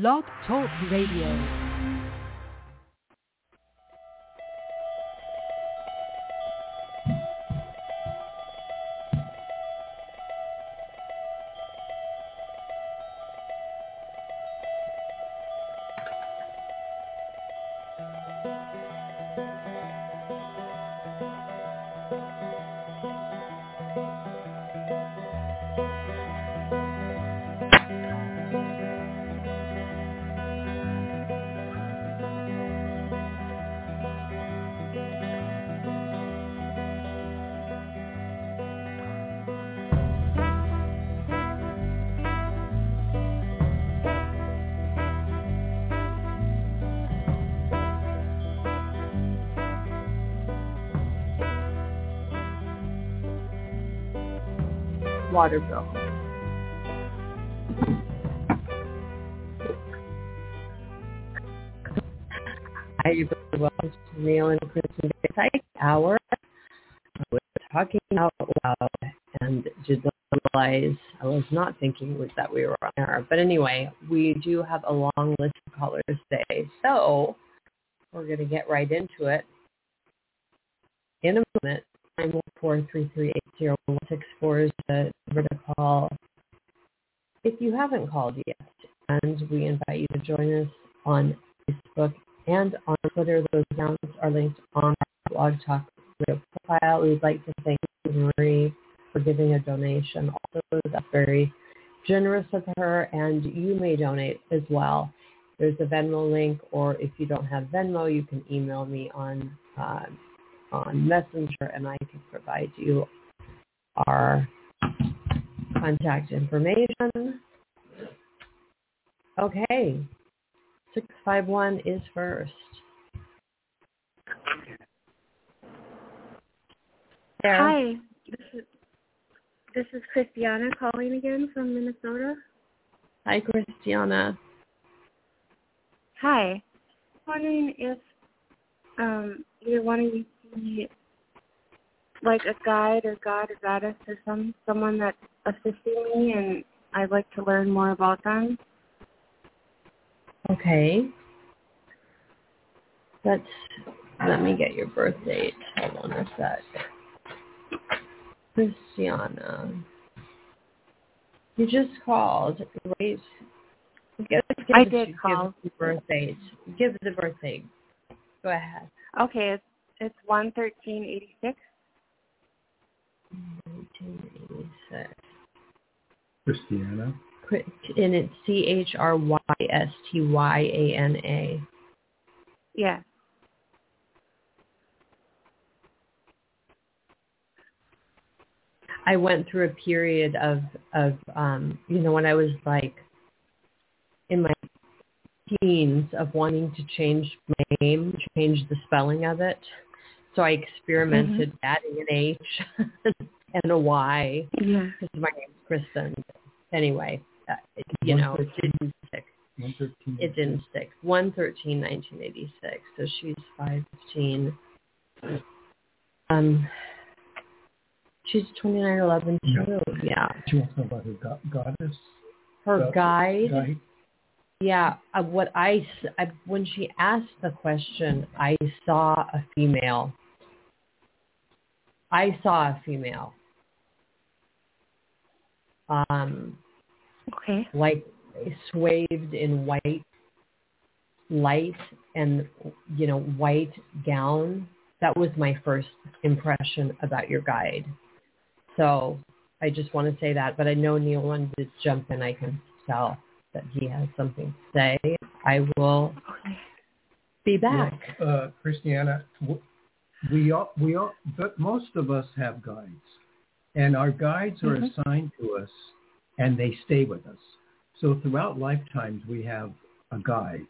Blog Talk Radio. Water bill. Hi, you welcome to Neil and Kristin Psych Hour. We're talking out loud and realize I was not thinking that we were on air. But anyway, we do have a long list of callers today. So we're going to get right into it. In a moment, 914-338-0164 is the number to call if you haven't called yet. And we invite you to join us on Facebook and on Twitter. Those accounts are linked on our blog talk profile. We'd like to thank Marie for giving a donation. Also, that's very generous of her, and you may donate as well. There's a Venmo link, or if you don't have Venmo, you can email me on uh, on Messenger, and I can provide you our contact information. Okay, 651 is first. Hi, this is this is Christiana calling again from Minnesota. Hi, Christiana. Hi. Wondering if um, either one of you see like a guide or god or goddess or some someone that's assisting me, and I'd like to learn more about them. Okay. Let's let me get your birth date. Hold on a sec. Christiana. You just called. Wait. Give, give I did call. the birth date. Give the birth date. Go ahead. Okay, it's it's one thirteen eighty six. 1986. Christiana. Chris- And it's C H R Y S T Y A N A. Yeah. I went through a period of of um you know when I was like in my teens of wanting to change my name, change the spelling of it. So I experimented adding an H and a Y Yeah. because my name's Kristin. Anyway, uh, you know, it didn't stick. It didn't stick. One thirteen, nineteen eighty six. So she's five fifteen. Um, she's twenty nine eleven Yeah. too. Yeah. She wants to know about her go- goddess. Her guide. Guide. Yeah. Uh, what I, I when she asked the question, I saw a female. I saw a female. Um, Okay. like swathed in white light and you know white gown that was my first impression about your guide so i just want to say that but i know neil wanted to jump in i can tell that he has something to say i will be back Yeah, uh, Christiana, we all, we all, but most of us have guides, and our guides are Mhm. assigned to us, and they stay with us. So throughout lifetimes, we have a guide.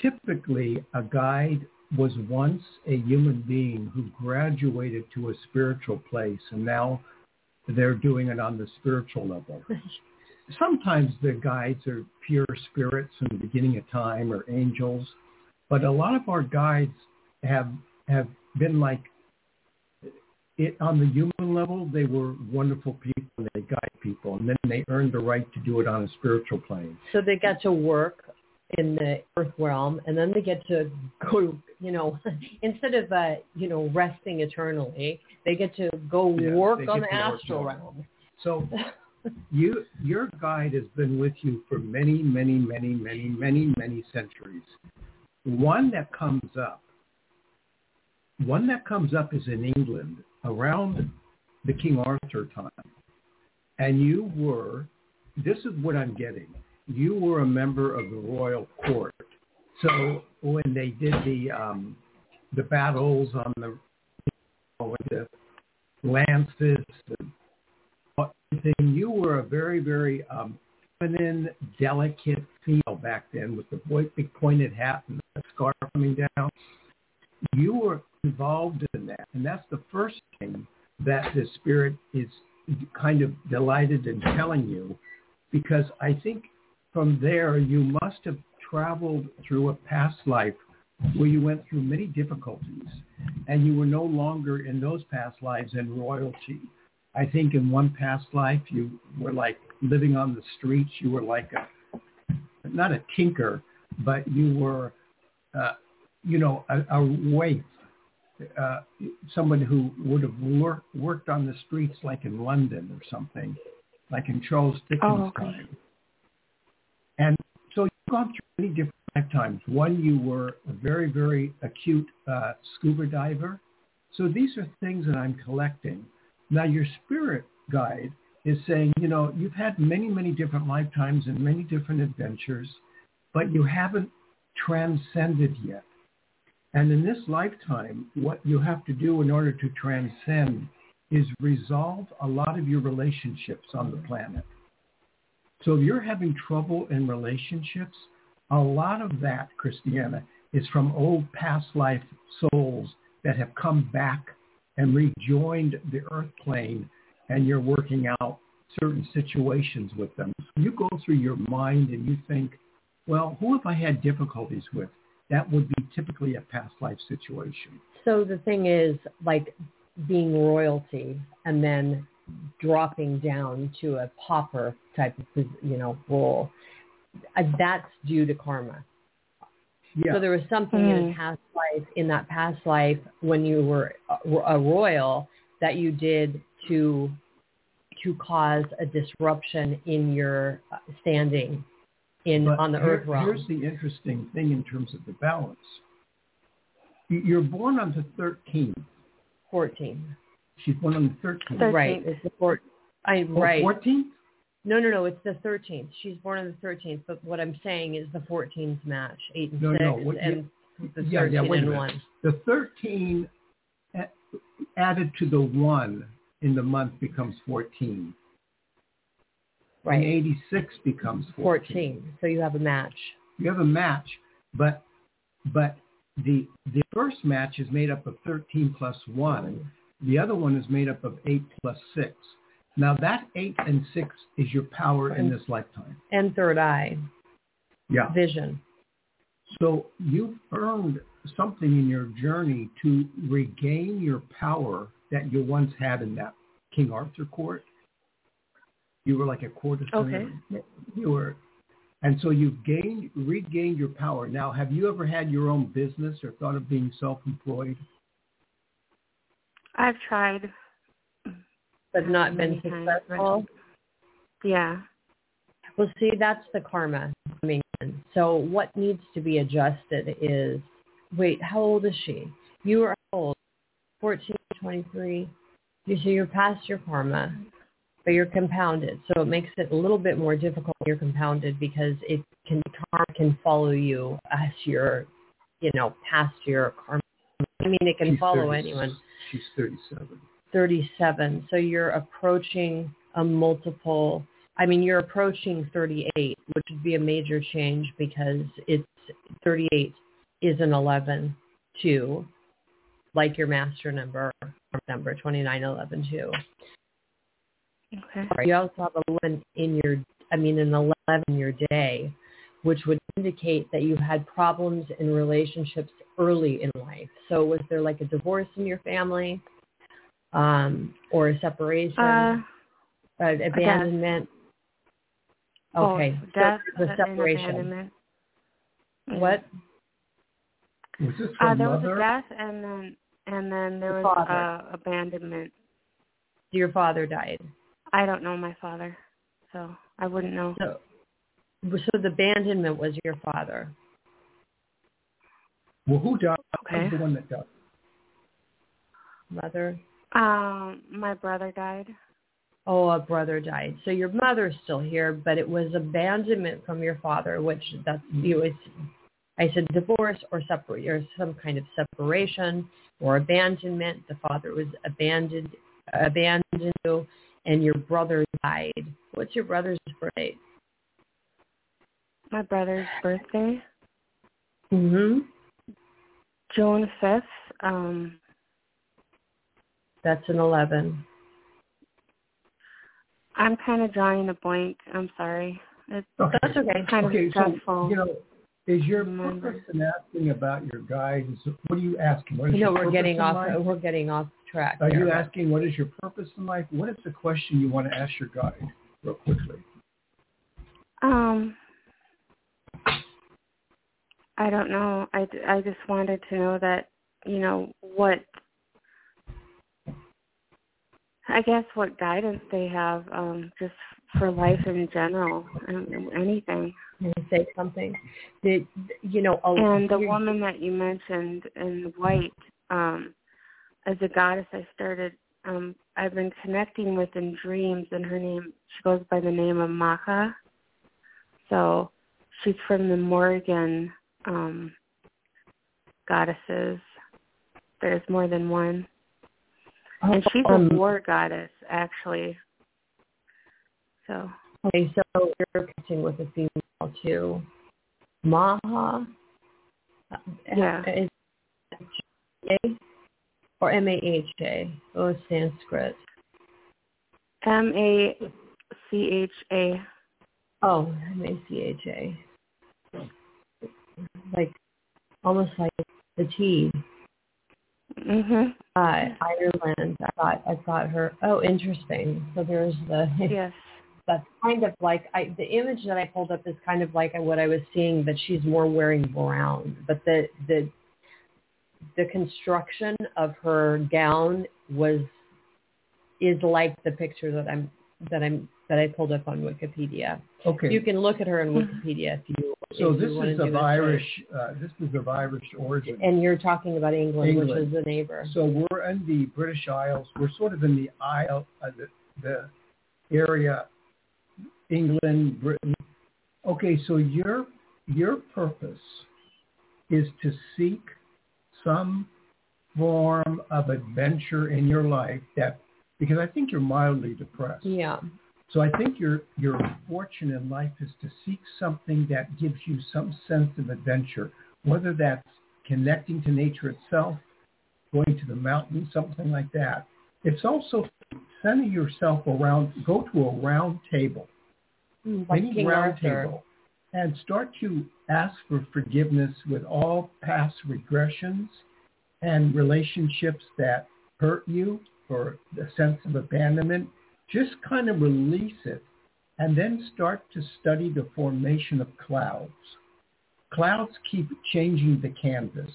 Typically, a guide was once a human being who graduated to a spiritual place, and now they're doing it on the spiritual level. Sometimes the guides are pure spirits in the beginning of time or angels, but a lot of our guides have have been like it on the human level. They were wonderful people and they guide people, and then they earned the right to do it on a spiritual plane. so they got to work in the earth realm and then they get to go you know instead of uh you know resting eternally they get to go Yeah, work on the astral realm So you, your guide has been with you for many, many, many, many, many, many centuries. One that comes up, one that comes up is in England around the King Arthur time. And you were, this is what I'm getting. You were a member of the royal court. So when they did the um, the battles on the with the lances, the You were a very, very um, feminine, delicate female back then with the big pointed hat and the scarf coming down. You were involved in that, and that's the first thing that the spirit is kind of delighted in telling you, because I think from there you must have traveled through a past life where you went through many difficulties, and you were no longer in those past lives in royalty. I think in one past life you were like living on the streets. You were like a not a tinker, but you were, uh, you know, a, a waif, uh, someone who would have wor- worked on the streets like in London or something, like in Charles Dickens' Oh, okay. time. And so you've gone through many different lifetimes. One, you were a very, very acute uh, scuba diver. So these are things that I'm collecting. Now your spirit guide is saying, you know, you've had many, many different lifetimes and many different adventures, but you haven't transcended yet. And in this lifetime, what you have to do in order to transcend is resolve a lot of your relationships on the planet. So if you're having trouble in relationships, a lot of that, Christiana, is from old past life souls that have come back and rejoined the earth plane and you're working out certain situations with them. You go through your mind and you think, well, who have I had difficulties with? That would be typically a past life situation. so the thing is like being royalty and then dropping down to a pauper type of you know role uh, that's due to karma Yeah. So there was something in a Mm. past life, in that past life, when you were a, a royal, that you did to to cause a disruption in your uh, standing in But on the here- earth realm. Here's the interesting thing in terms of the balance. You- You're born on the 13th. Fourteen, She's born on the 13th. Thirteenth. right? It's the four. I Oh, right. 14th? No, no, no. It's the thirteenth. She's born on the thirteenth. But what I'm saying is the fourteenth match, eight and No, six, no, what- and the yeah, thirteen yeah, wait and one. The 13 added to the 1 in the month becomes 14. And Right. 86 becomes 14. Fourteen. So you have a match. You have a match, but but the the first match is made up of 13 plus 1. Mm-hmm. The other one is made up of 8 plus 6. Now that 8 and 6 is your power in this lifetime. And third eye, Yeah. vision. So you've earned something in your journey to regain your power that you once had in that King Arthur court. You were like a courtesan. Okay. You were, and so you've gained, regained your power. Now, have you ever had your own business or thought of being self-employed? I've tried. But not been many times. successful. Yeah. Well, see, that's the karma coming in. So what needs to be adjusted is, wait, how old is she? You are old? 14, 23. You see, you're past your karma, but you're compounded. So it makes it a little bit more difficult when you're compounded because it can karma can follow you as you're, you know, past your karma. I mean, it can She's follow 30 anyone. She's 37. 37. So you're approaching a multiple, I mean, you're approaching 38, which would be a major change because it's 38 is an 11, 2, like your master number, number 29112. Okay. You also have 11 in your, I mean, an 11 in your day, which would indicate that you had problems in relationships early in life. So was there like a divorce in your family um, or a separation, Uh, uh, abandonment? oh, Okay, so death the and separation. abandonment. What? Was this Uh, there mother? was a death, and then and then there Your was uh, abandonment. Your father died. I don't know my father, so I wouldn't know. So, so the abandonment was your father. Well, who died? Okay. Who's the one that died? Mother. Um, my brother died. Oh, a brother died. So your mother's still here, but it was abandonment from your father, which that's you. It's, I said divorce or separate or some kind of separation or abandonment. The father was abandoned, abandoned you, and your brother died. What's your brother's birthday? My brother's birthday, Mm-hmm. June fifth. Um, That's an eleven. I'm kind of drawing a blank. I'm sorry. It's Okay. That's okay. kind okay, of so stressful. you know, is your Remember. purpose in asking about your guide? What are you asking? What is You know, your we're purpose getting in off. life? We're getting off track. Are you asking what is your purpose in life? What is the question you want to ask your guide, real quickly? Um, I don't know. I, I just wanted to know that, you know, what, I guess what guidance they have, um, just for life in general, um, anything. Can I say something? The, you know, a, And the woman that you mentioned in white, um, as a goddess I started, um, I've been connecting with in dreams and her name, she goes by the name of Maha. So she's from the Morrigan, um, goddesses. There's more than one. And she's a um, war goddess, actually. So, Okay, so you're connecting with a female too. Maha. uh, Yeah. Is A or M A H A? Oh, Sanskrit. M A C H A. Oh, M A C H A. Like almost like the T. Mhm. Uh, Ireland. I got I got her. Oh, interesting. So there's the Yes. that's kind of like I, the image that I pulled up is kind of like what I was seeing, but she's more wearing brown. But the the the construction of her gown was is like the picture that I'm that I'm that I pulled up on Wikipedia. Okay. You can look at her in Mhm. Wikipedia if you. So this is of Irish. Uh, this is of Irish origin. And you're talking about England, which is a neighbor. So we're in the British Isles. We're sort of in the Isle, uh, the, the area, England, Britain. Okay, so your your purpose is to seek some form of adventure in your life that because I think you're mildly depressed. Yeah. So I think your your fortune in life is to seek something that gives you some sense of adventure, whether that's connecting to nature itself, going to the mountains, something like that. It's also center yourself around, go to a round table, Like any King round Arthur. table, and start to ask for forgiveness with all past regressions and relationships that hurt you or the sense of abandonment. Just kind of release it and then start to study the formation of clouds. Clouds keep changing the canvas.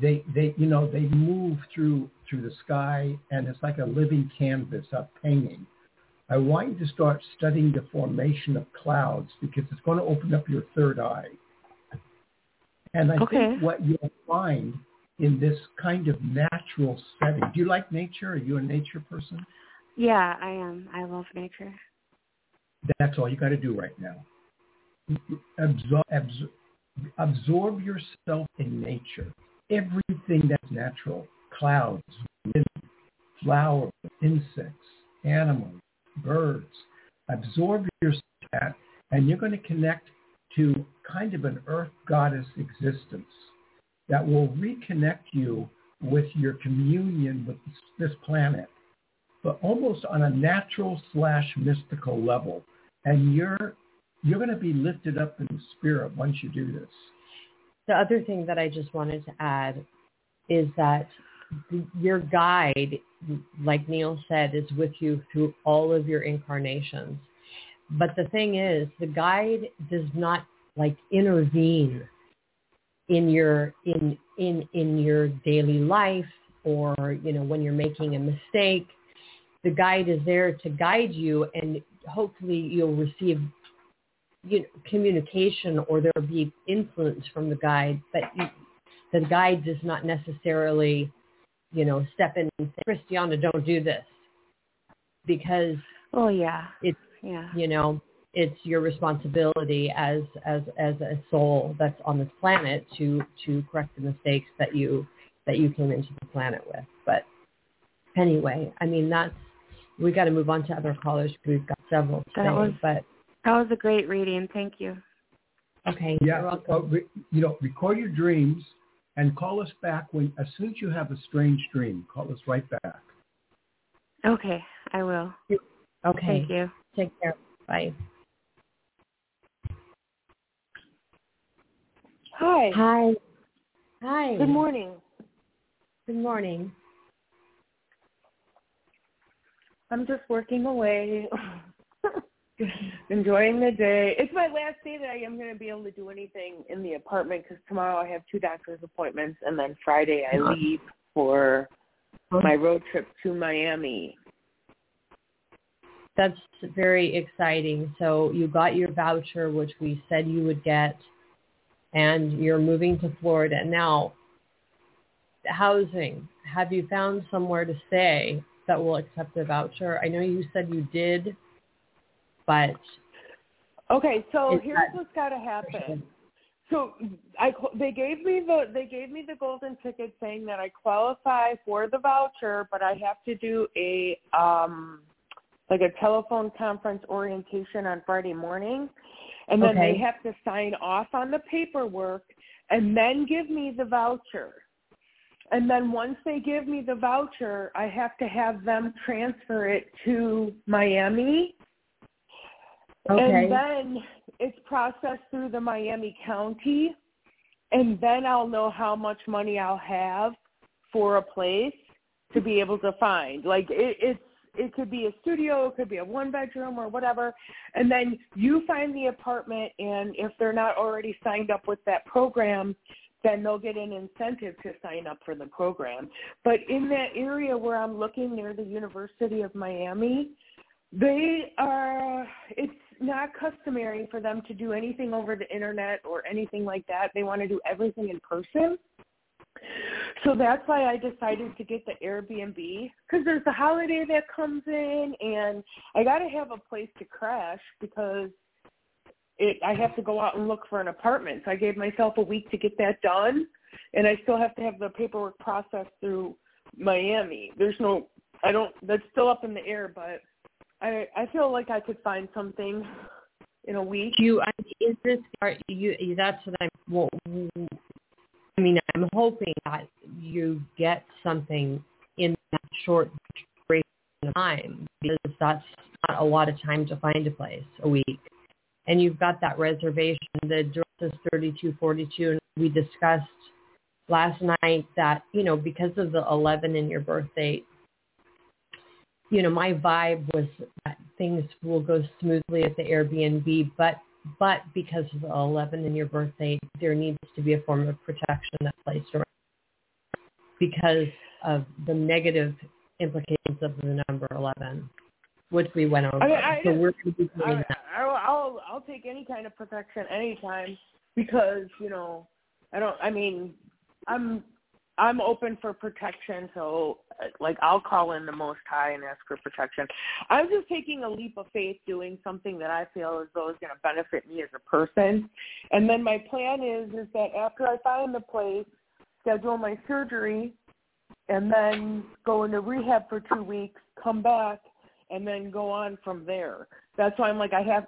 They, they, you know, they move through through the sky, and it's like a living canvas, a painting. I want you to start studying the formation of clouds because it's going to open up your third eye. And I Okay. think what you'll find in this kind of natural setting. Do you like nature? Are you a nature person? Yeah, I am. I love nature. That's all you got to do right now. Absorb, absorb, absorb yourself in nature. Everything that's natural, clouds, wind, flowers, insects, animals, birds. Absorb yourself that, and you're going to connect to kind of an earth goddess existence that will reconnect you with your communion with this planet, but almost on a natural slash mystical level. And you're you're going to be lifted up in spirit once you do this. The other thing that I just wanted to add is that your guide, like Neil said, is with you through all of your incarnations. But the thing is, the guide does not like intervene in your in in in your daily life or you know when you're making a mistake the guide is there to guide you and hopefully you'll receive you know, communication or there'll be influence from the guide but you, the guide does not necessarily you know step in and say christiana don't do this because oh yeah it's yeah you know it's your responsibility as as as a soul that's on this planet to to correct the mistakes that you that you came into the planet with. But anyway, I mean that's we got to move on to other callers. We've got several today, that was, but that was a great reading. Thank you. Okay. Yeah. Uh, re, you know, record your dreams and call us back when as soon as you have a strange dream. Call us right back. Okay, I will. Okay. Thank you. Take care. Bye. Hi. Hi. Hi. Good morning. Good morning. I'm just working away, enjoying the day. It's my last day that I am going to be able to do anything in the apartment because tomorrow I have two doctor's appointments, and then Friday I leave for my road trip to Miami. That's very exciting. So you got your voucher, which we said you would get and you're moving to Florida. Now, housing, have you found somewhere to stay that will accept the voucher? I know you said you did, but okay. So here's what's got to happen. So I they gave me the they gave me the golden ticket saying that I qualify for the voucher, but I have to do a um like a telephone conference orientation on Friday morning and then okay. they have to sign off on the paperwork and then give me the voucher. And then once they give me the voucher, I have to have them transfer it to Miami. Okay. And then it's processed through the Miami County. And then I'll know how much money I'll have for a place to be able to find. Like it, it's it could be a studio, it could be a one bedroom or whatever. And then you find the apartment and if they're not already signed up with that program, then they'll get an incentive to sign up for the program. But in that area where I'm looking near the University of Miami, they are it's not customary for them to do anything over the internet or anything like that. They want to do everything in person. So that's why I decided to get the Airbnb because there's the holiday that comes in, and I got to have a place to crash because it I have to go out and look for an apartment. So I gave myself a week to get that done, and I still have to have the paperwork processed through Miami. There's no, I don't. That's still up in the air, but I I feel like I could find something in a week. You, I, is this are you? That's what I'm. Well, I mean, I'm hoping that you get something in that short duration of time because that's not a lot of time to find a place, a week. And you've got that reservation. The address is 3242, and we discussed last night that, you know, because of the 11 in your birth date, you know, my vibe was that things will go smoothly at the Airbnb, but but because of the 11 in your birth date, there needs to be a form of protection that's placed around because of the negative implications of the number 11, which we went over. I mean, I, so we're going to be doing I, that. I'll take any kind of protection anytime because you know I don't. I mean, I'm I'm open for protection, so like I'll call in the Most High and ask for protection. I'm just taking a leap of faith, doing something that I feel as though is going to benefit me as a person. And then my plan is is that after I find the place, schedule my surgery, and then go into rehab for two weeks, come back, and then go on from there. That's why I'm like I have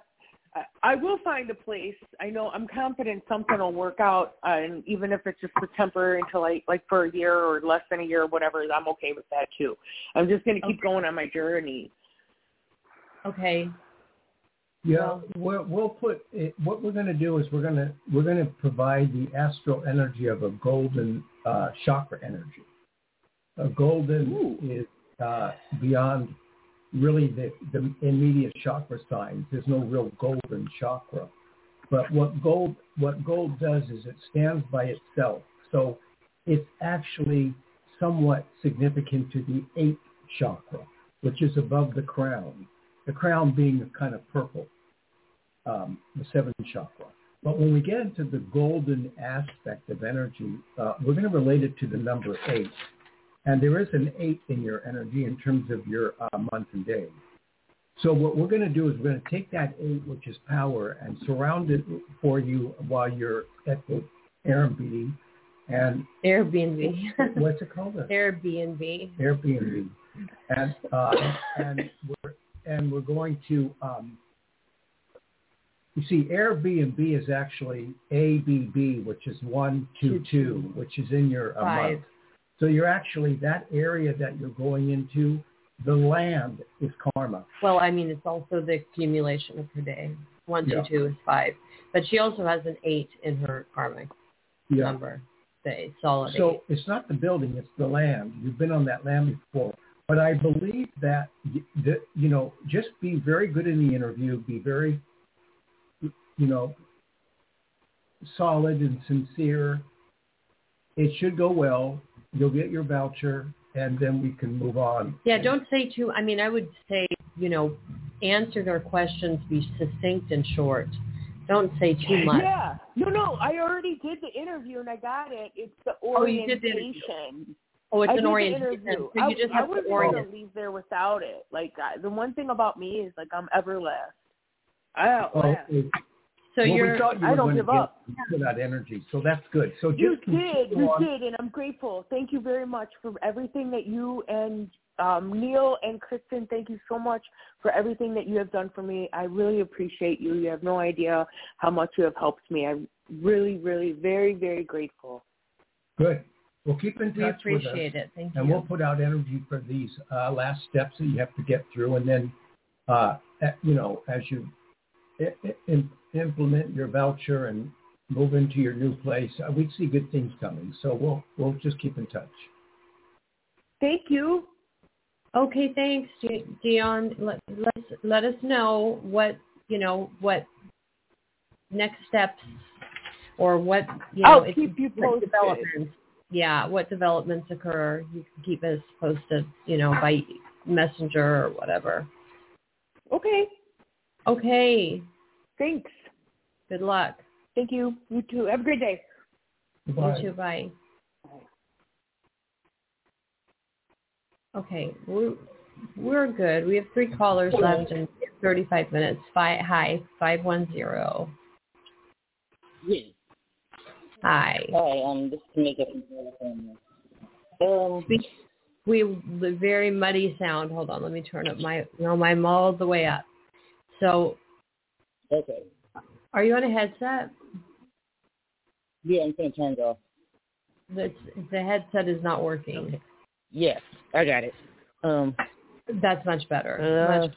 I will find a place. I know I'm confident something will work out, uh, and even if it's just for temporary until I like for a year or less than a year or whatever, I'm okay with that too. I'm just going to keep Okay. going on my journey. Okay. Yeah, we'll, we'll put it, what we're going to do is we're going to we're going to provide the astral energy of a golden uh, chakra energy. A golden Ooh. is uh, beyond really the, the immediate chakra signs. There's no real golden chakra. But what gold what gold does is it stands by itself. So it's actually somewhat significant to the eighth chakra, which is above the crown. The crown being a kind of purple, um, the seventh chakra. But when we get into the golden aspect of energy, uh, we're going to relate it to the number eight. And there is an eight in your energy in terms of your uh, month and day. So what we're going to do is we're going to take that eight, which is power, and surround it for you while you're at the Airbnb. And Airbnb. what's it called? Airbnb. Airbnb. And uh, and we're and we're going to um, you see Airbnb is actually ABB, which is one two two, which is in your uh, month. So you're actually that area that you're going into. The land is karma. Well, I mean, it's also the accumulation of her day. One, two, Yeah. two is five. But she also has an eight in her karmic Yeah. number. Solid So eight. it's not the building, it's the land. You've been on that land before. But I believe that, that you know, just be very good in the interview, be very, you know, solid and sincere. It should go well. You'll get your voucher, and then we can move on. Yeah, don't say too. I mean, I would say, you know, answer their questions, be succinct and short. Don't say too much. Yeah. No, no. I already did the interview and I got it. It's the Oh, you orientation. did the interview. Oh, it's I an the orientation. interview. So I, you just I have to wasn't orient. gonna leave there without it. Like I, the one thing about me is like I'm everlast. I outlast. Okay. So well, you're we thought you I don't give up. to that energy, so that's good. So just You did, you on. did, and I'm grateful. Thank you very much for everything that you and um, Neil and Kristin. Thank you so much for everything that you have done for me. I really appreciate you. You have no idea how much you have helped me. I'm really, really, very, very grateful. Good. We'll keep in we touch with us. appreciate it. Thank and you. And we'll put out energy for these uh, last steps that you have to get through, and then, uh, you know, as you i- i- im- implement your voucher and move into your new place, uh, we see good things coming. So we'll we'll just keep in touch. Thank you. Okay, thanks, De- Dion. Let let let us know what you know what next steps or what you know I'll keep you posted. developments. Yeah, what developments occur. You can keep us posted. You know by messenger or whatever. Okay. Okay. Thanks. Good luck. Thank you. You too. Have a great day. Bye. You too. Bye. Okay, we're we're good. We have three callers left in 35 minutes. Fi hi, five one zero. Yes. Hi. Hi, um, this is Tamika from California. Um, We the very muddy sound. Hold on, let me turn up my no, I'm all the way up. So, okay. are you on a headset? Yeah, I'm gonna turn it off. The the headset is not working. Okay. Yes, I got it. Um, That's much better. uh, Much,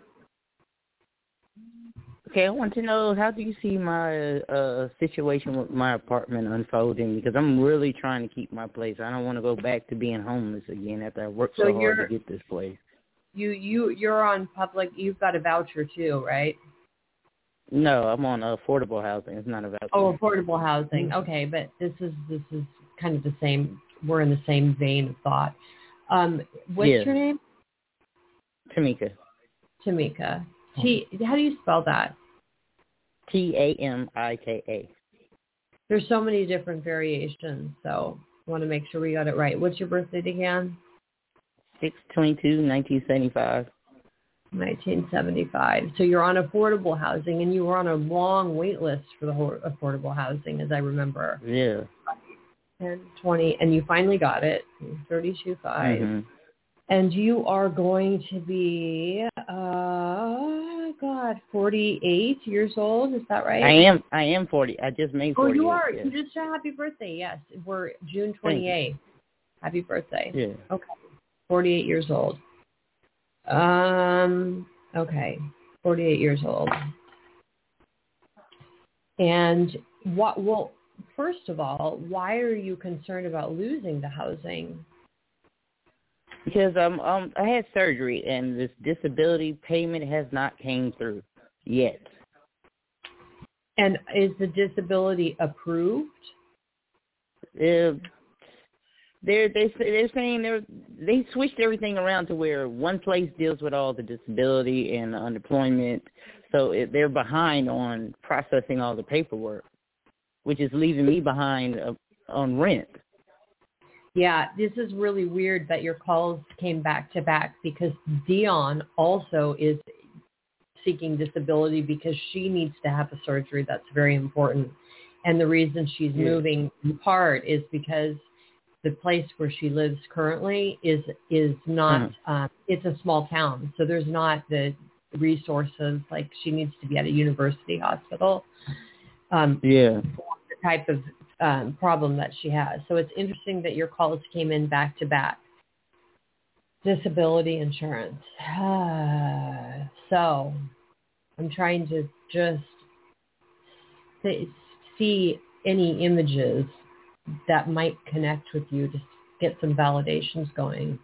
okay, I want to know how do you see my uh situation with my apartment unfolding? Because I'm really trying to keep my place. I don't want to go back to being homeless again after I worked so, So hard to get this place. You you you're on public. You've got a voucher too, right? No, I'm on affordable housing. It's not about. Oh, affordable housing. Okay, but this is this is kind of the same. We're in the same vein of thought. Um, what's Yeah. your name? Tamika. Tamika. T. How do you spell that? T A M I K A. There's so many different variations, so I want to make sure we got it right. What's your birthday again? Six twenty two, nineteen seventy five. 1975. So you're on affordable housing, and you were on a long wait list for the whole affordable housing, as I remember. Yeah. 10, 20, and you finally got it. 32.5. Mhm. And you are going to be, uh, God, 48 years old. Is that right? I am. I am forty. I just made Oh, forty. you are. Yeah. You just said happy birthday. Yes, we're June 28th. Happy birthday. yeah. 48 years old. Um. Okay, 48 years old. And what? Well, first of all, why are you concerned about losing the housing? Because um um I had surgery and this disability payment has not came through yet. And is the disability approved? Uh, they're they they're saying they're they switched everything around to where one place deals with all the disability and unemployment, so it, they're behind on processing all the paperwork, which is leaving me behind uh, on rent. Yeah, this is really weird that your calls came back to back because Dion also is seeking disability because she needs to have a surgery that's very important. And the reason she's moving in part is because the place where she lives currently is is not uh, it's a small town, so there's not the resources like she needs to be at a university hospital. Um, Yeah. the type of um, problem that she has. So it's interesting that your calls came in back to back. Disability insurance. so I'm trying to just see any images that might connect with you to get some validations going.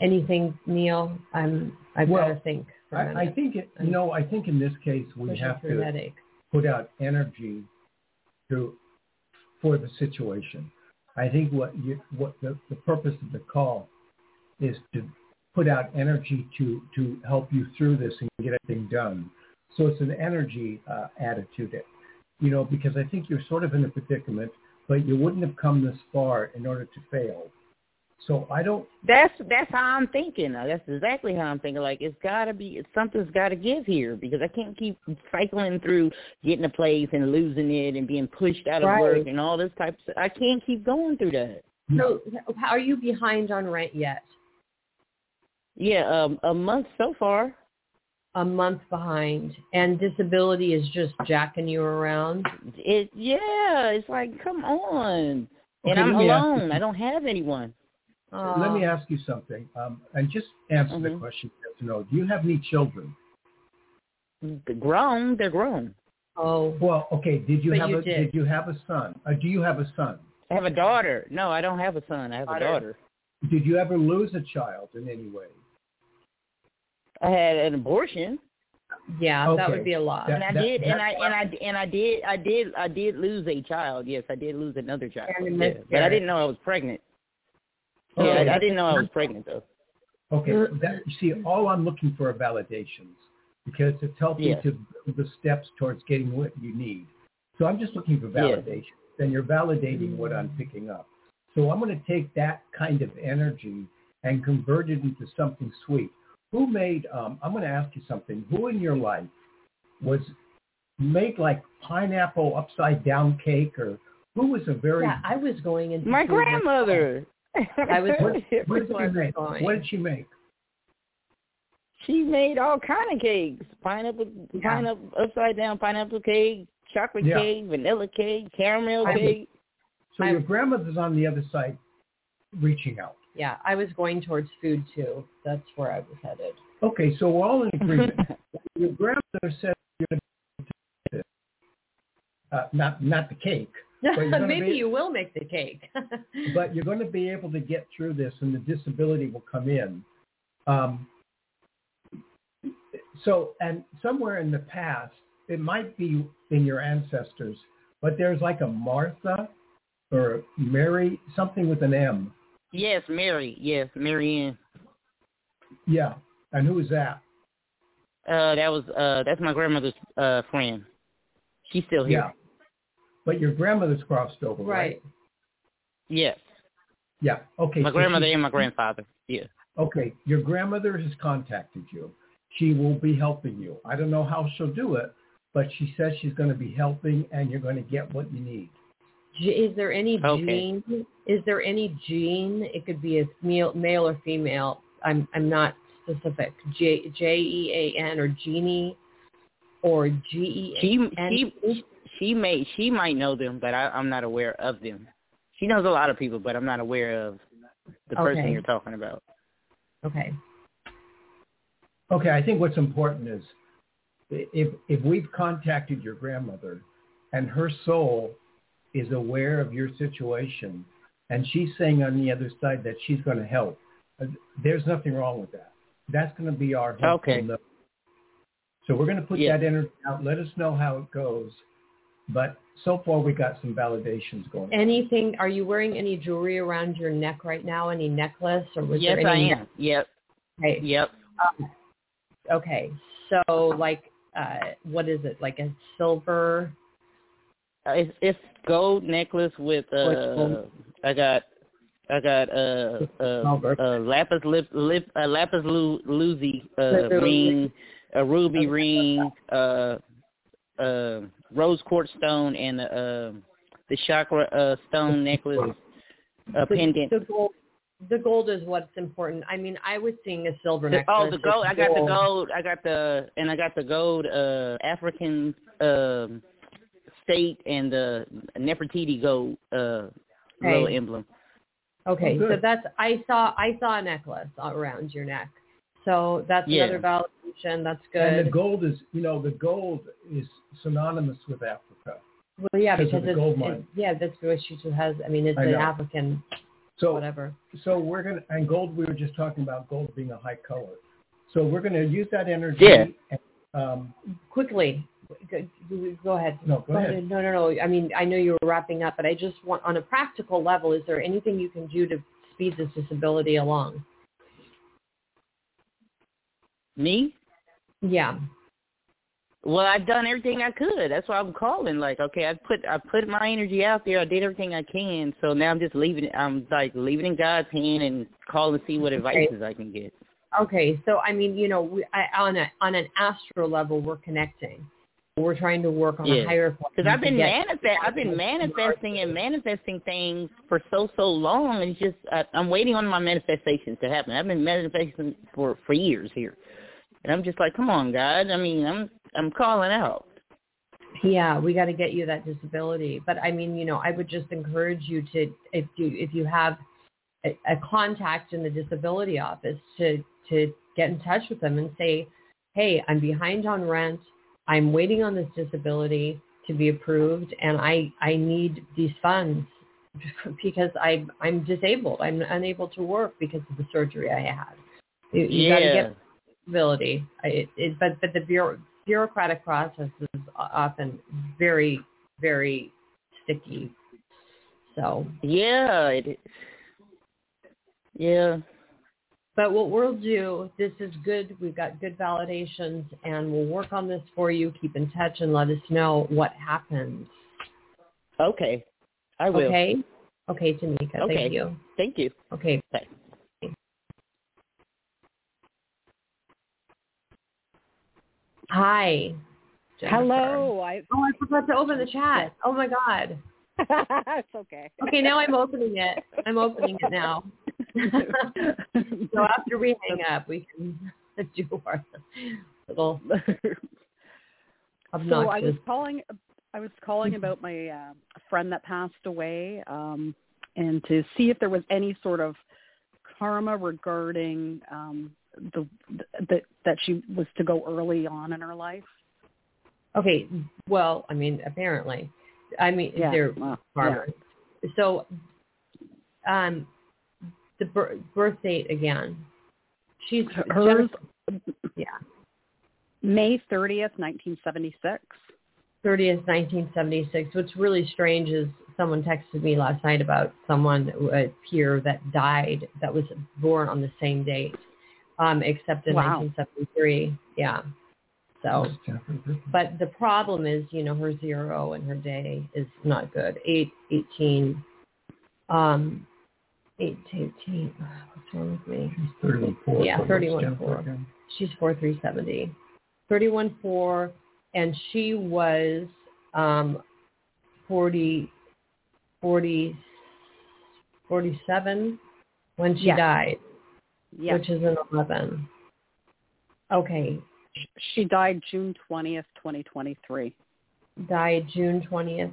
Anything, Neil? I'm. I've Well, got to think. I, I think it, you know, I think in this case we have to headache. put out energy to for the situation. I think what you, what the, the purpose of the call is to put out energy to to help you through this and get everything done. So it's an energy uh, attitude, you know, because I think you're sort of in a predicament, but you wouldn't have come this far in order to fail. So I don't That's that's how I'm thinking. now. That's exactly how I'm thinking. Like it's gotta be something's gotta give here because I can't keep cycling through getting a place and losing it and being pushed out of Right. work and all this type of stuff. I can't keep going through that. So, how are you behind on rent yet? Yeah, um, a month so far. A month behind and disability is just jacking you around. It yeah, it's like come on. And Okay, I'm let me ask alone. I don't have anyone. let me ask you something, um, and just answer the Mhm. question. yes or No, do you have any children? They're grown, they're grown. Oh, Well, okay. Did you But have you a did. you have a son? Uh, do you have a son? I have a daughter. No, I don't have a son. I have a Daughter. daughter. Did you ever lose a child in any way? I had an abortion. yeah, that would be a lot. That- and I did, and I that's and I and I did, I did, I did lose a child. Yes, I did lose another child. Yeah. But I didn't know I was pregnant. Okay. Yeah, I, I didn't know I was pregnant though. Okay. That, you see, all I'm looking for are validations because it's helping Yeah. to build the steps towards getting what you need. So I'm just looking for Yeah. validation. Then you're validating what I'm picking up. So I'm going to take that kind of energy and convert it into something sweet. Who made? Um, I'm going to ask you something. Who in your life was made like pineapple upside down cake, or who was a very Yeah, I was going into My grandmother. I was- what, what did where she make? going. What did she make? she made all kind of cakes: pineapple, Yeah. pineapple upside down pineapple cake, chocolate Yeah. cake, vanilla cake, caramel I- cake. So I- your grandmother's on the other side, reaching out. Yeah, I was going towards food too. That's where I was headed. Okay, so we're all in agreement. your grandmother said you're going to do. Uh, not not the cake, But you're gonna Maybe be- you will make the cake. but you're going to be able to get through this, and the disability will come in. Um, so, and somewhere in the past, it might be in your ancestors, but there's like a Martha or Mary, something with an M. yes, Mary. Yes, Marianne. Yeah, and who is that? Uh, that was uh, that's my grandmother's uh friend. She's still here. Yeah, but your grandmother's crossed over, right? right. Yes, Yeah. Okay. my so grandmother she- and my grandfather. Yeah. Okay, your grandmother has contacted you. She will be helping you. I don't know how she'll do it, but she says she's going to be helping, and you're going to get what you need. G- Is there any Okay. gene? Is there any gene? It could be a male, male or female. I'm I'm not specific. J J E A N or genie or G E She N. she she may she might know them, but I, I'm not aware of them. She knows a lot of people, but I'm not aware of the person Okay. you're talking about. Okay. Okay, I think what's important is if if we've contacted your grandmother, and her soul is aware of your situation, and she's saying on the other side that she's going to help, uh, there's nothing wrong with that. That's going to be our help. Okay. note. So we're going to put Yeah. that energy out. Let us know how it goes. But so far, we got some validations going. Anything? Are you wearing any jewelry around your neck right now? Any necklace or was yes, there I am. Yep, Okay. yep. Okay. So like, uh, what is it? Like a silver? Uh, It's, it's gold necklace with uh. I got, I got uh, uh, Silver. uh lapis lip, lip, uh, lapis lu- lazuli uh, ring, a ruby ring, uh, uh, rose quartz stone, and uh, the chakra uh, stone necklace, a The- pendant. The gold. The gold is what's important. I mean, I was seeing a silver necklace. Oh, the gold! I got the gold. I got the and I got the gold uh African um state and the Nefertiti gold uh little emblem. Okay, Oh, so that's I saw I saw a necklace around your neck. So that's Yeah. another validation. That's good. And the gold is, you know, the gold is synonymous with Africa. Well, yeah, because of because the it's gold it- mine. yeah, that's what she has. I mean, it's I an know. African So, whatever. so we're gonna and gold. We were just talking about gold being a high color. So we're gonna use that energy. Yeah. And, um, Quickly, go, go ahead. no, go ahead. No, no, no. I mean, I know you were wrapping up, but I just want, on a practical level, is there anything you can do to speed this disability along? Me? Yeah. Well, I've done everything I could. That's why I'm calling. Like, okay, I put I put my energy out there. I did everything I can. So now I'm just leaving it. I'm like leaving in God's hand and calling to see what advices I can get. Okay, so I mean, you know, we, I, on a on an astral level, we're connecting. We're trying to work on Yeah. a higher plane. Because I've been get- manifest, I've been manifesting and manifesting things for so so long. It's just I, I'm waiting on my manifestations to happen. I've been manifesting for for years here, and I'm just like, come on, God. I mean, I'm I'm calling out. Yeah, we got to get you that disability. But I mean, you know, I would just encourage you to, if you if you have a, a contact in the disability office, to to get in touch with them and say, hey, I'm behind on rent. I'm waiting on this disability to be approved, and I I need these funds because I I'm disabled. I'm unable to work because of the surgery I had. You, you got to yeah. get disability. I- It, it, but but the bureau, bureaucratic process is often very very sticky. So, Yeah. It, yeah. But what we'll do, this is good. We've got good validations, and we'll work on this for you. Keep in touch and let us know what happens. Okay. I will. Okay. Okay, Tanika. Okay. Thank you. Thank you. Okay. Bye. Hi. Jennifer. Hello. I Oh, I forgot to open the chat. Oh my God. it's okay. Okay, now I'm opening it. I'm opening it now. so after we hang up, we can do our little obnoxious. so I was calling I was calling about my uh, friend that passed away um and to see if there was any sort of karma regarding um the that that she was to go early on in her life. okay, well, I mean, apparently, I mean, Yeah. they're Well, farmers. So, um, the bir- birth date again. She's Hers yeah, May 30th, 1976. 30th, 1976. What's really strange is someone texted me last night about someone uh, here that died that was born on the same date, um, except in Wow. 1973. Yeah. So, but the problem is, you know, her zero and her day is not good. Eight, 18, um, eight to 18. What's wrong with me? She's 31 4. Yeah, 31.4. She's four three seventy. Thirty one four and she was um 40 40 47 when she Yes. died, Yes. which is an eleven. Okay. She died June 20th, 2023. Died June twentieth.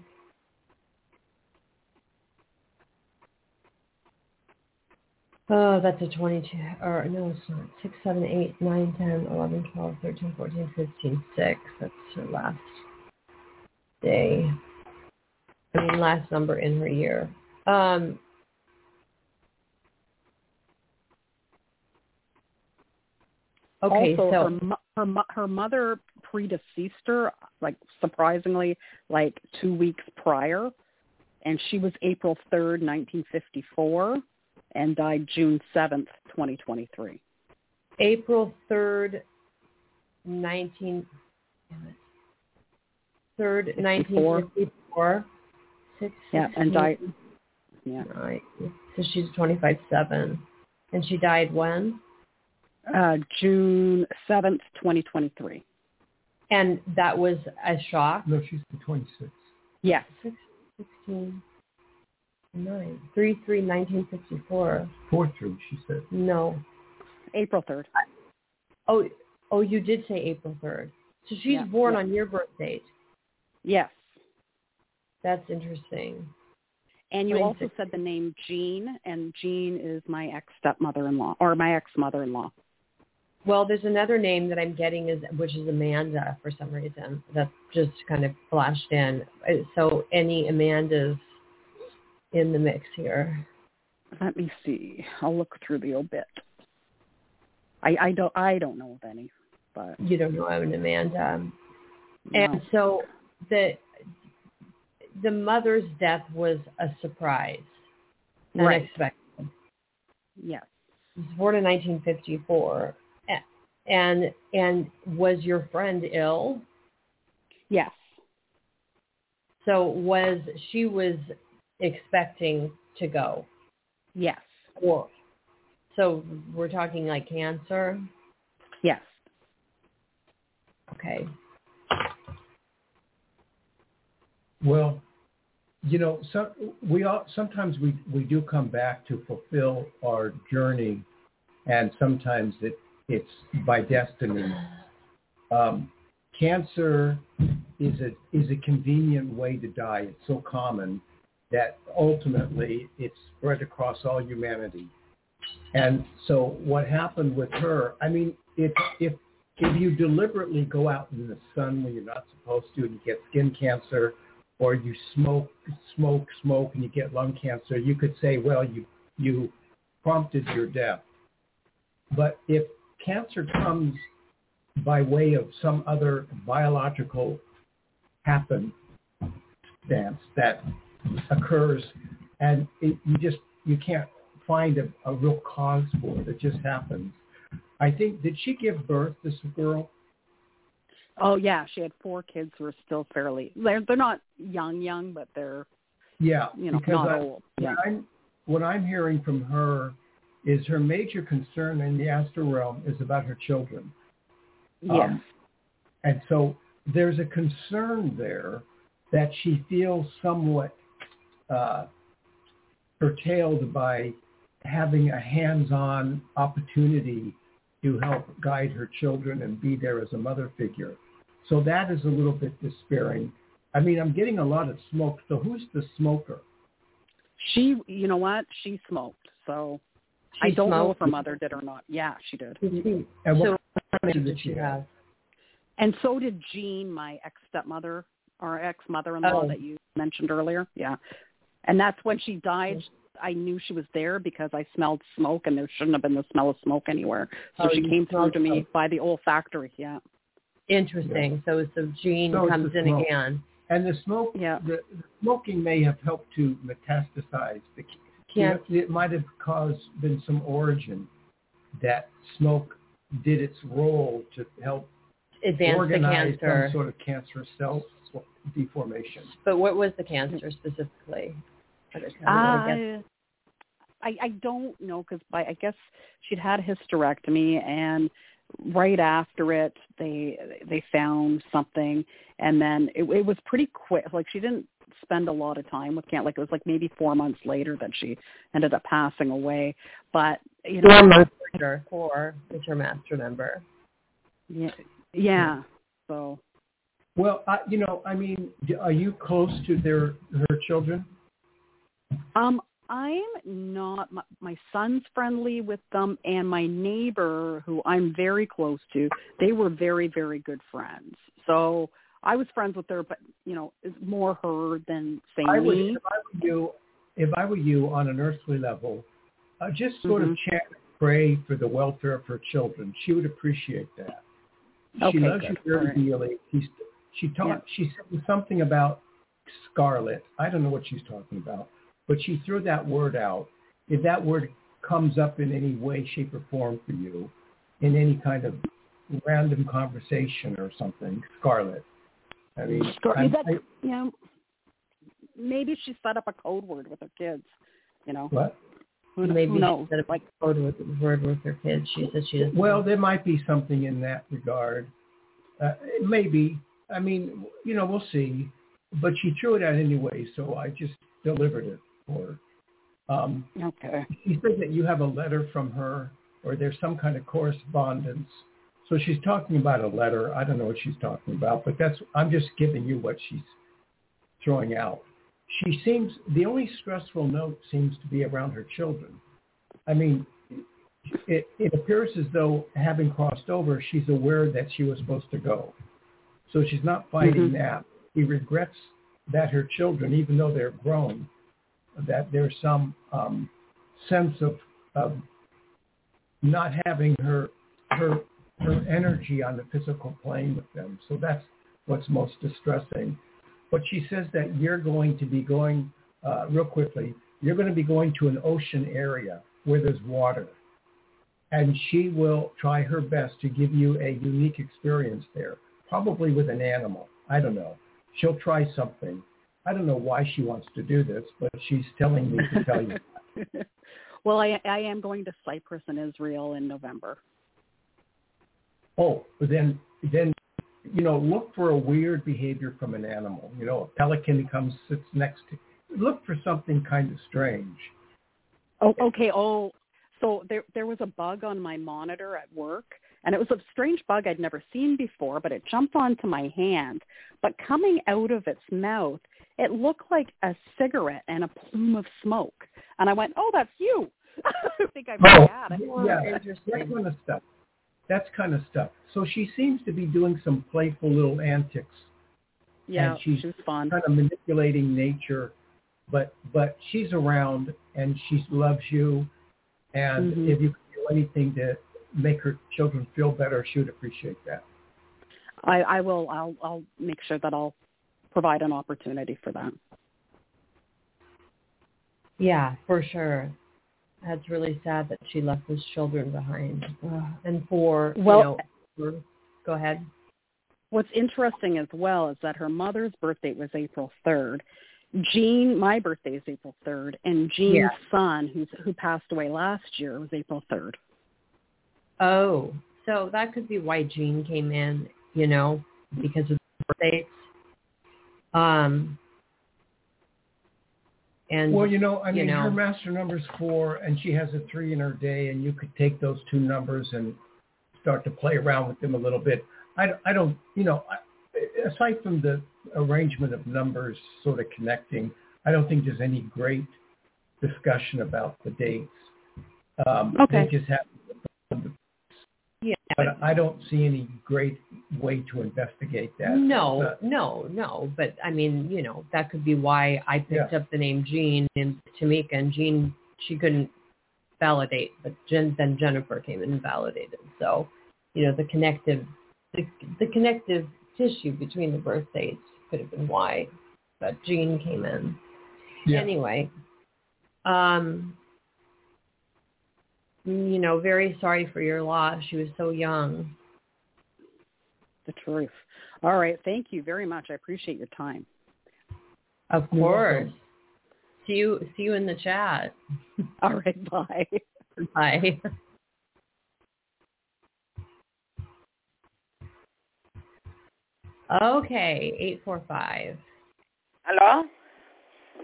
Oh, that's a 22, or no, it's not. 6, 7, 8, 9, 10, 11, 12, 13, 14, 15, 6. That's her last day. I mean, last number in her year. Um, okay, also, so, her, her her mother predeceased her, like surprisingly, like two weeks prior, and she was April third, nineteen fifty four, and died June 7th, 2023. April 3rd, 19... 3rd, 1954. Yeah, and died... Yeah. Right. So she's 25-7. And she died when? Uh, June 7th, 2023. And that was a shock? No, she's the 26th. Yes. 16 nine three three nineteen sixty four. Four she said. No. April third. Oh, oh, you did say April third. So she's yeah, born yeah. on your birth date. Yes. That's interesting. And you also said the name Jean, and Jean is my ex stepmother-in-law or my ex mother-in-law. Well, there's another name that I'm getting is which is Amanda for some reason that just kind of flashed in. Uh, so any Amandas in the mix here? Let me see. I'll look through the obit. I, I don't I don't know of any, but You don't know I'm an Amanda. no. And so the the mother's death was a surprise, Right. unexpected. yes, She was born in 1954, and and was your friend ill? yes, So was she was expecting to go, yes, or so we're talking like cancer? yes. Okay. Well, you know, some, we all, sometimes we, we do come back to fulfill our journey, and sometimes it, it's by destiny. Um, cancer is a is a convenient way to die. It's so common that ultimately it's spread across all humanity. And so what happened with her? I mean, if if if you deliberately go out in the sun when you're not supposed to and you get skin cancer, or you smoke, smoke, smoke, and you get lung cancer, you could say, well, you you prompted your death. But if cancer comes by way of some other biological happen dance that occurs, and it, you just you can't find a, a real cause for it. It just happens. I think did she give birth this girl? Oh yeah, she had four kids who are still fairly. They're they're not young young, but they're Yeah, you know not I, old. what Yeah. I'm what I'm hearing from her is her major concern in the astral realm is about her children. Yes. Um, and so there's a concern there that she feels somewhat uh, curtailed by having a hands-on opportunity to help guide her children and be there as a mother figure. So that is a little bit despairing. I mean, I'm getting a lot of smoke. So who's the smoker? She, you know what? She smoked. So I don't know if her mother did or not. Yeah, she did. And So what how many did did she she have? have? And so did Jean, my ex stepmother our ex mother in law Oh. that you mentioned earlier. Yeah. And that's when she died. I knew she was there because I smelled smoke and there shouldn't have been the smell of smoke anywhere. So Oh, she came through to me smoke. by the olfactory. Yeah. Interesting. So so Jean So comes the in smoke. again. And the smoke, Yeah. the, the smoking may have helped to metastasize the Can't It might have caused been some origin that smoke did its role to help advance the organize cancer. some sort of cancerous cell deformation. But what was the cancer specifically? I just kinda wanna guess. Uh, I I don't know because by I guess she'd had a hysterectomy and right after it they they found something and then it, it was pretty quick. Like she didn't spend a lot of time with cancer. Like it was like maybe four months later that she ended up passing away. But you know, Four months later. Four is her master number. yeah, yeah. So Well, I, you know, I mean, d- are you close to their her children? Um, I'm not. My, my son's friendly with them, and my neighbor, who I'm very close to, they were very, very good friends. So I was friends with her, but you know, it's more her than say I would, me. if I were you, if I were you on an earthly level, uh, just sort of Mhm. chant, pray for the welfare of her children. She would appreciate that. Okay, she loves good. you very right. dearly. She's, she Yeah. She said something about Scarlet. I don't know what she's talking about, but she threw that word out. If that word comes up in any way, shape, or form for you, in any kind of random conversation or something, Scarlet. I mean, Scar- I'm- I- you know, maybe she set up a code word with her kids. You know, what? who, Maybe who knows? she said a Like, word with word with her kids. She said she doesn't. Well, there might be something in that regard. Uh, maybe. I mean, you know, we'll see. But she threw it out anyway, so I just delivered it for. Um, okay. she said that you have a letter from her, or there's some kind of correspondence. So she's talking about a letter. I don't know what she's talking about, but that's. I'm just giving you what she's throwing out. She seems the only stressful note seems to be around her children. I mean, it, it appears as though having crossed over, she's aware that she was supposed to go. So she's not fighting Mhm. that. He regrets that her children, even though they're grown, that there's some um, sense of, of not having her her her energy on the physical plane with them. So that's what's most distressing. But she says that you're going to be going uh, real quickly. You're going to be going to an ocean area where there's water, and she will try her best to give you a unique experience there, probably with an animal. I don't know. She'll try something. I don't know why she wants to do this, but she's telling me to tell you. well, I I am going to Cyprus and Israel in November. Oh, then then you know, look for a weird behavior from an animal. You know, a pelican comes sits next to. Look for something kind of strange. Oh, okay. Oh, so there there was a bug on my monitor at work, and it was a strange bug I'd never seen before. But it jumped onto my hand. But coming out of its mouth, it looked like a cigarette and a plume of smoke. And I went, "Oh, that's you." I think I Oh, had it. yeah, that kind of stuff. That's kind of stuff. So she seems to be doing some playful little antics, Yeah, and she's she fun. kind of manipulating nature, but but she's around and she loves you, and Mhm. if you can do anything to make her children feel better, she would appreciate that. I, I will. I'll I'll make sure that I'll provide an opportunity for that. Yeah, for sure. That's really sad that she left those children behind. Ugh. And for Well- you know, for, go ahead. What's interesting as well is that her mother's birthday was April third. Jean, my birthday is April third, and Jean's Yeah. son, who's who passed away last year, was April third. Oh, so that could be why Jean came in, you know, because of the birthdays. Um, and Well, you know, I you mean, know. her master number's four, and she has a three in her day, and you could take those two numbers and start to play around with them a little bit. I, don't- I don't, you know, aside from the arrangement of numbers sort of connecting, I don't think there's any great discussion about the dates. Um, Okay. They just have, yeah, but I don't see any great way to investigate that. no, no, no. But I mean, you know, that could be why I picked up the name Jean and Tamika, and Jean she couldn't validate, but Jen, then Jennifer came in and validated. So, you know, the connective, the, the connective tissue between the birth dates could have been why, but Jean came in. yeah. Anyway, um, you know, very sorry for your loss. She was so young. The truth. All right. Thank you very much. I appreciate your time. Of course. See you. See you in the chat. All right. Bye. Bye. Okay, eight four five. Hello?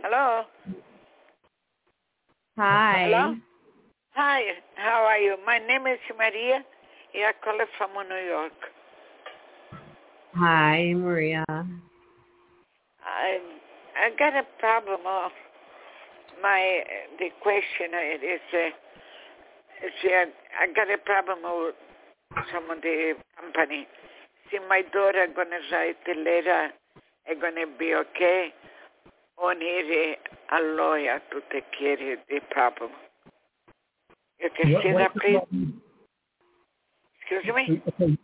Hello? Hi. Hello? Hi, how are you? My name is Maria. And I call from New York. Hi, Maria. I I got a problem. Uh, my the question is uh, is uh, I got a problem with some of the company. See, my daughter gonna write a letter. I'm gonna be okay. Or need a lawyer to take care of the problem. You can What- see that, please. problem? Excuse me. Okay.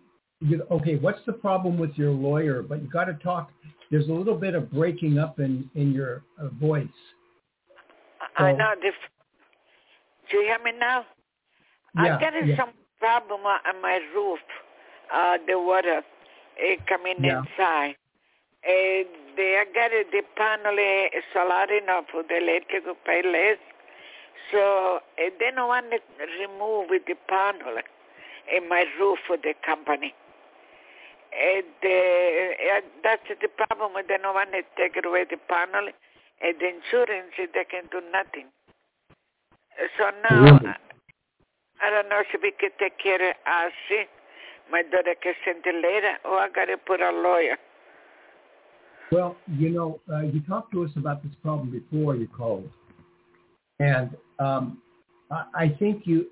okay, what's the problem with your lawyer? But you got to talk. There's a little bit of breaking up in in your uh, voice. I know. The, do you hear me now? Yeah, I got yeah. some problem on my roof. Uh, the water uh, coming Yeah. inside. Uh, they I got the panel uh, solar enough for the electric to pay less. So uh, they don't want to remove the panel in my roof for the company. And uh, uh, that's the problem. They don't want to take away the panel. And the insurance, they can do nothing. So now, Really? I, I don't know if we can take care of us. My daughter can send a letter, or I got to put a lawyer. Well, you know, uh, you talked to us about this problem before you called, and um, I, I think you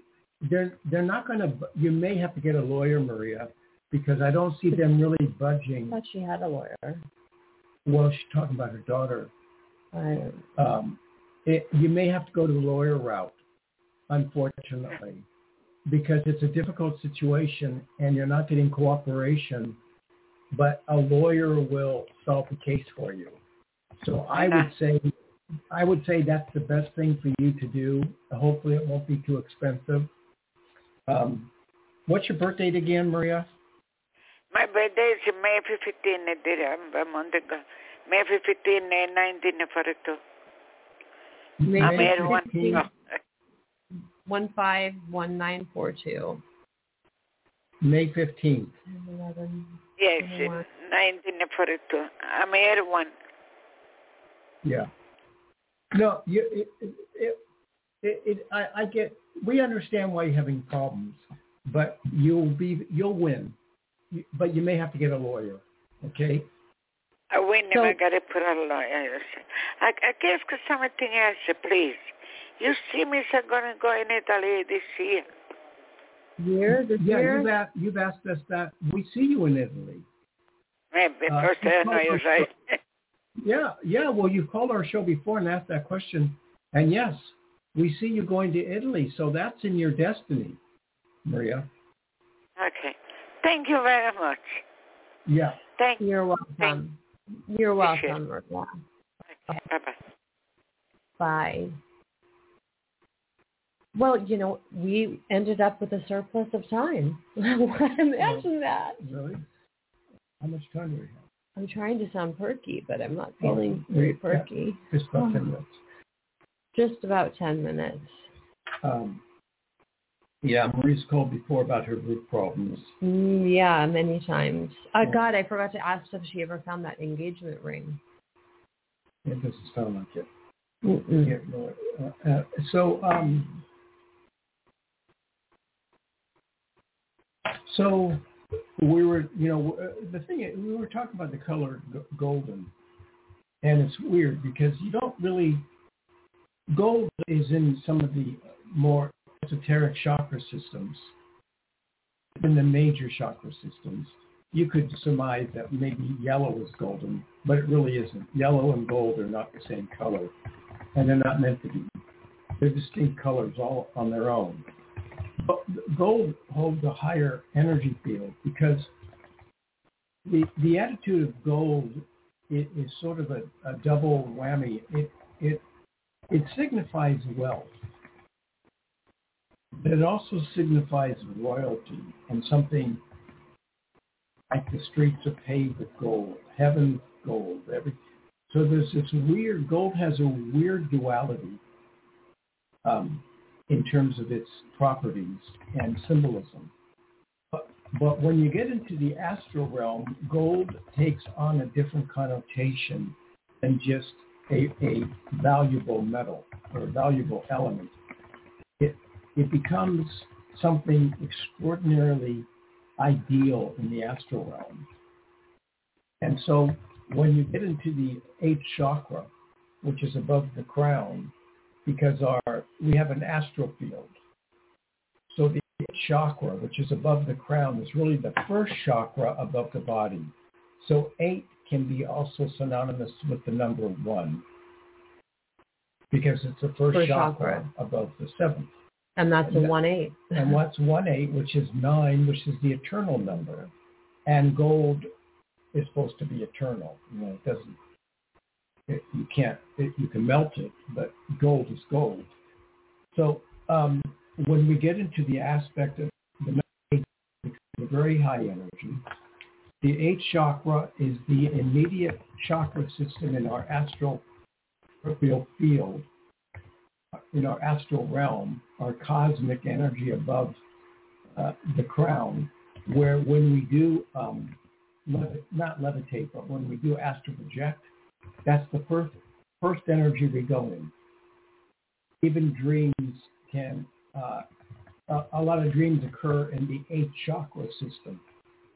they're they're not going to. You may have to get a lawyer, Maria, because I don't see them really I budging. thought she had a lawyer. Well, she's talking about her daughter. I, Um, it, you may have to go to the lawyer route, unfortunately, because it's a difficult situation and you're not getting cooperation. But a lawyer will solve the case for you. So I would say, I would say that's the best thing for you to do. Hopefully, it won't be too expensive. Um, what's your birth date again, Maria? My birthday is May 15, uh, month ago. May 15, uh, 1942. May I'm May here one. 15. one five one nine four two. May 15th. Yes, Twenty-one. 1942. I'm here one. Yeah. No, you, it, it, it, it, it, I, I get, we understand why you're having problems, but you'll be, you'll win, but you may have to get a lawyer. Okay. I win So- I got to put a lawyer. I, I guess something else, please. You see me, so I'm going to go in Italy this year. Year this Yeah, year. you've asked, you've asked us that. We see you in Italy. Maybe Uh, first I know you're right. Yeah, yeah. Well, you've called our show before and asked that question, and yes, we see you going to Italy. So that's in your destiny, Maria. okay. Thank you very much. Yeah. Thank you. You're welcome. You're welcome, Maria. Bye-bye. Bye. Well, you know, we ended up with a surplus of time. Imagine that. Really? How much time do we have? I'm trying to sound perky, but I'm not Oh, feeling very yeah. perky. Just about 10 minutes. Just about 10 minutes. Um, yeah, Marie's called before about her roof problems. Mm, yeah, many times. Uh, Yeah. God, I forgot to ask if she ever found that engagement ring. It doesn't sound like it. Yeah, uh, uh, so, um, so we were, you know, the thing we were talking about the color golden, and it's weird because you don't really. Gold is in some of the more esoteric chakra systems, in the major chakra systems. You could surmise that maybe yellow is golden, but it really isn't. Yellow and gold are not the same color, and they're not meant to be. They're distinct colors all on their own. Gold holds a higher energy field because the the attitude of gold is sort of a, a double whammy. It it it signifies wealth. But it also signifies royalty and something like the streets are paved with gold, heaven gold. Every so there's this weird gold has a weird duality um, in terms of its properties and symbolism. But, but when you get into the astral realm, gold takes on a different connotation than just a, a valuable metal or a valuable element. It, it becomes something extraordinarily ideal in the astral realm. And so when you get into the eighth chakra, which is above the crown, because our we have an astral field. So the chakra, which is above the crown, is really the first chakra above the body. So eight can be also synonymous with the number one because it's the first, First chakra, chakra. above the seventh. And that's a Yeah. 1-8. And what's one eight, which is nine, which is the eternal number. and gold is supposed to be eternal. You know, it doesn't. It, you can't. It, you can melt it, but gold is gold. So um, when we get into the aspect of the very high energy, the eighth chakra is the immediate chakra system in our astral field, in our astral realm, our cosmic energy above uh, the crown, where when we do um, not levitate, but when we do astral project, that's the first first energy we go in. Even dreams can uh, a, a lot of dreams occur in the eighth chakra system,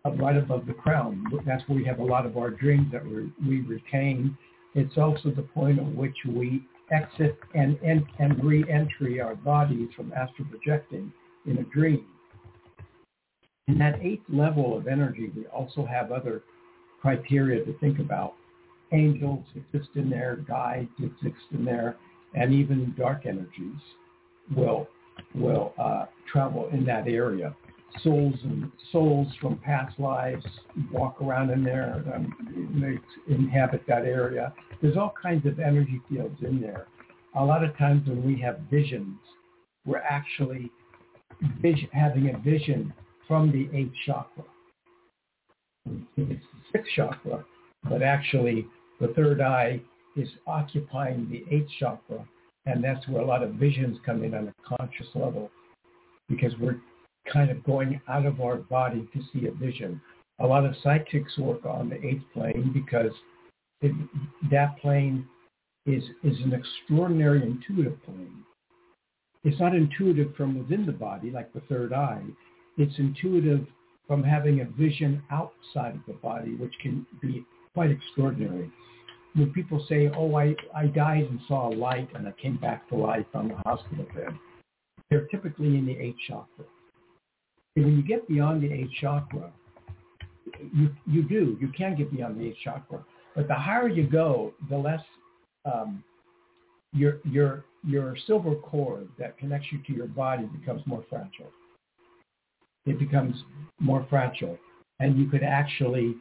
up right above the crown. That's where we have a lot of our dreams that we, we retain. It's also the point at which we exit and, and, and re-entry our bodies from astral projecting in a dream. In that eighth level of energy, we also have other criteria to think about. Angels exist in there, guides exist in there, and even dark energies will will uh, travel in that area. Souls and souls from past lives walk around in there. Um, they inhabit that area. There's all kinds of energy fields in there. A lot of times when we have visions, we're actually vision, having a vision from the eighth chakra. It's the sixth chakra, but actually the third eye is occupying the eighth chakra and that's where a lot of visions come in on a conscious level because we're kind of going out of our body to see a vision. A lot of psychics work on the eighth plane because it, that plane is, is an extraordinary intuitive plane. It's not intuitive from within the body like the third eye. It's intuitive from having a vision outside of the body, which can be quite extraordinary when people say, oh, I, I died and saw a light and I came back to life on the hospital bed, they're typically in the eighth chakra. And when you get beyond the eighth chakra, you, you do. You can get beyond the eighth chakra. But the higher you go, the less um, your, your, your silver cord that connects you to your body becomes more fragile. It becomes more fragile. And you could actually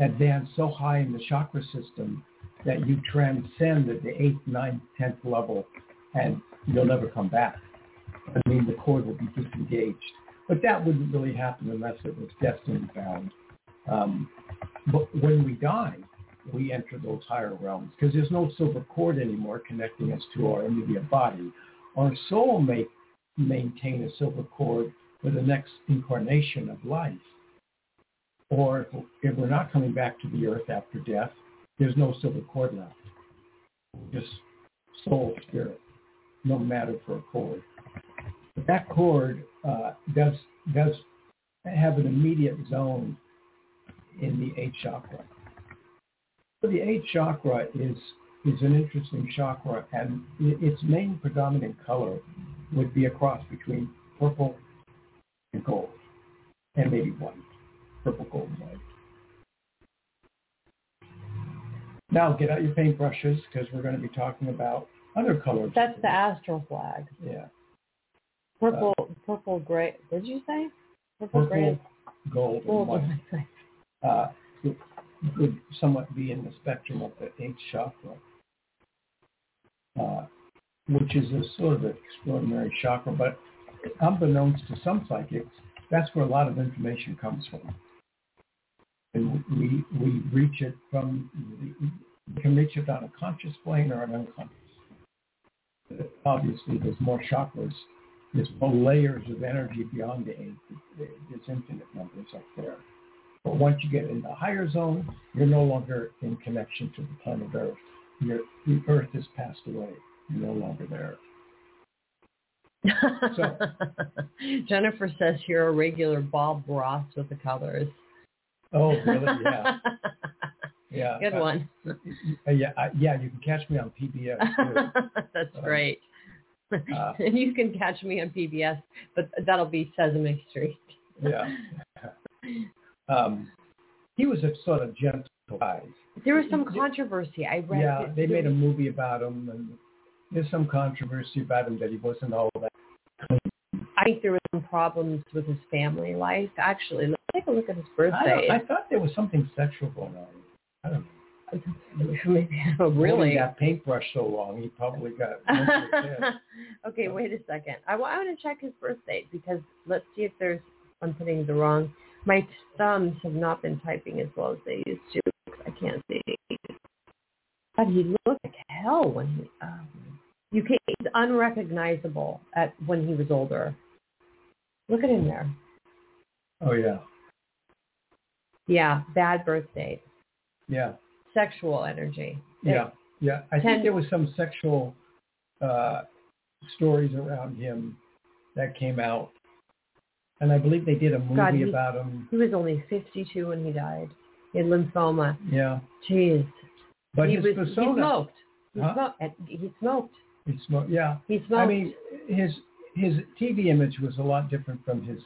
advance so high in the chakra system that you transcend at the eighth, ninth, tenth level, and you'll never come back. I mean, the cord will be disengaged. But that wouldn't really happen unless it was destiny bound. Um, but when we die, we enter those higher realms because there's no silver cord anymore connecting us to our immediate body. Our soul may maintain a silver cord for the next incarnation of life. Or if, we're not coming back to the earth after death, there's no silver cord left. Just soul, spirit, no matter for a cord. But that cord uh, does does have an immediate zone in the eighth chakra. So the eighth chakra is is an interesting chakra, and its main predominant color would be a cross between purple and gold, and maybe white, purple, gold, and white. Now get out your paintbrushes because we're going to be talking about other colors. That's the astral flag. Yeah. Purple, uh, purple, gray. What did you say? Purple, purple gray, gold, gold and white. Uh, would somewhat be in the spectrum of the eighth chakra, uh, which is a sort of an extraordinary chakra. But unbeknownst to some psychics, that's where a lot of information comes from and we we reach it from we can reach it on a conscious plane or an unconscious. Obviously, there's more chakras, there's more layers of energy beyond the eight. There's infinite numbers up there. But once you get in the higher zone, you're no longer in connection to the planet Earth. Your, the Earth has passed away. You're no longer there. So, Jennifer says you're a regular Bob Ross with the colors. Oh, really? Yeah. Yeah. Good uh, one. Uh, yeah, uh, yeah. You can catch me on PBS too. That's Um, great. uh, and you can catch me on PBS, but that'll be Sesame Street. yeah. Um, he was a sort of gentle guy. There was some controversy. I read. Yeah, it- they made a movie about him, and there's some controversy about him that he wasn't all that. I think there were some problems with his family life. Actually, let's take a look at his I, birthday. don't, I thought there was something sexual going on. I don't know. Maybe, oh, really? that paintbrush so long, he probably got. okay, wait a second. I, I want to check his birth date because let's see if there's I'm putting the wrong. My thumbs have not been typing as well as they used to. I can't see. But he looked like hell when he. Um, you can He's unrecognizable at when he was older. Look at him there. Oh yeah, Yeah, bad birth date. yeah, Sexual energy. yeah, yeah. I Ten- think there was some sexual uh, stories around him that came out, and I believe they did a movie God, he- about him. He was only 52 when he died. He had lymphoma. Yeah, Jeez. but he his was persona. he smoked. He Huh? smoked. He smoked. He smoked. Yeah, He smoked. I mean, his his TV image was a lot different from his.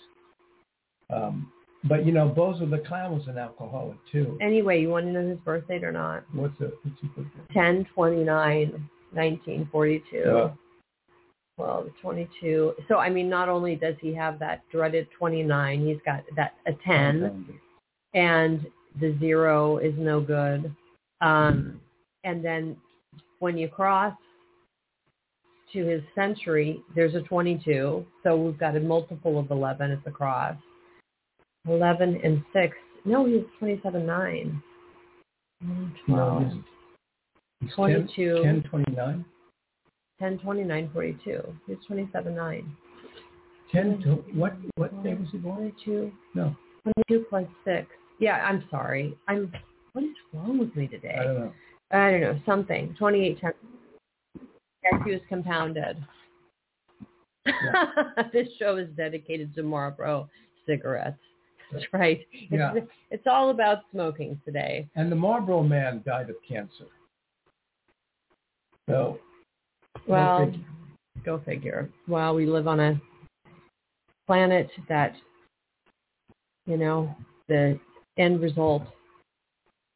Um, but you know, Bozo the Clown was an alcoholic too. anyway, you want to know his birth date or not? What's it? What's his birthday? 10 29 1942. Yeah. Well, 22. So I mean, not only does he have that dreaded 29, he's got that a 10, and the zero is no good. Um, and then when you cross to his century, there's a 22. So we've got a multiple of 11 at the cross. 11 and 6. No, he's 27, 9. No, 22. 10, 10, 29. 10, 29, 42. He's 27, 9. 10 to what, what day was he born? 22. No. 22 plus 6. Yeah, I'm sorry. I'm, what is wrong with me today? I don't know. I don't know, something. 28, 10. Syracuse compounded. Yeah. this show is dedicated to Marlboro cigarettes. That's right. It's, yeah. it's all about smoking today. And the Marlboro man died of cancer. So, well, figure. go figure. Well, we live on a planet that, you know, the end result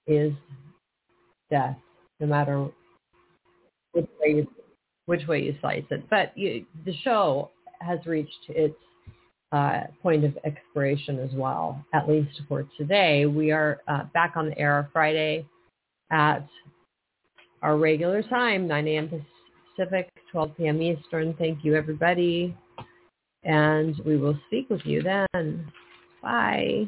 is death, no matter which way you which way you slice it. But you, the show has reached its uh, point of expiration as well, at least for today. We are uh, back on the air Friday at our regular time, 9 a.m. Pacific, 12 p.m. Eastern. Thank you, everybody. And we will speak with you then. Bye.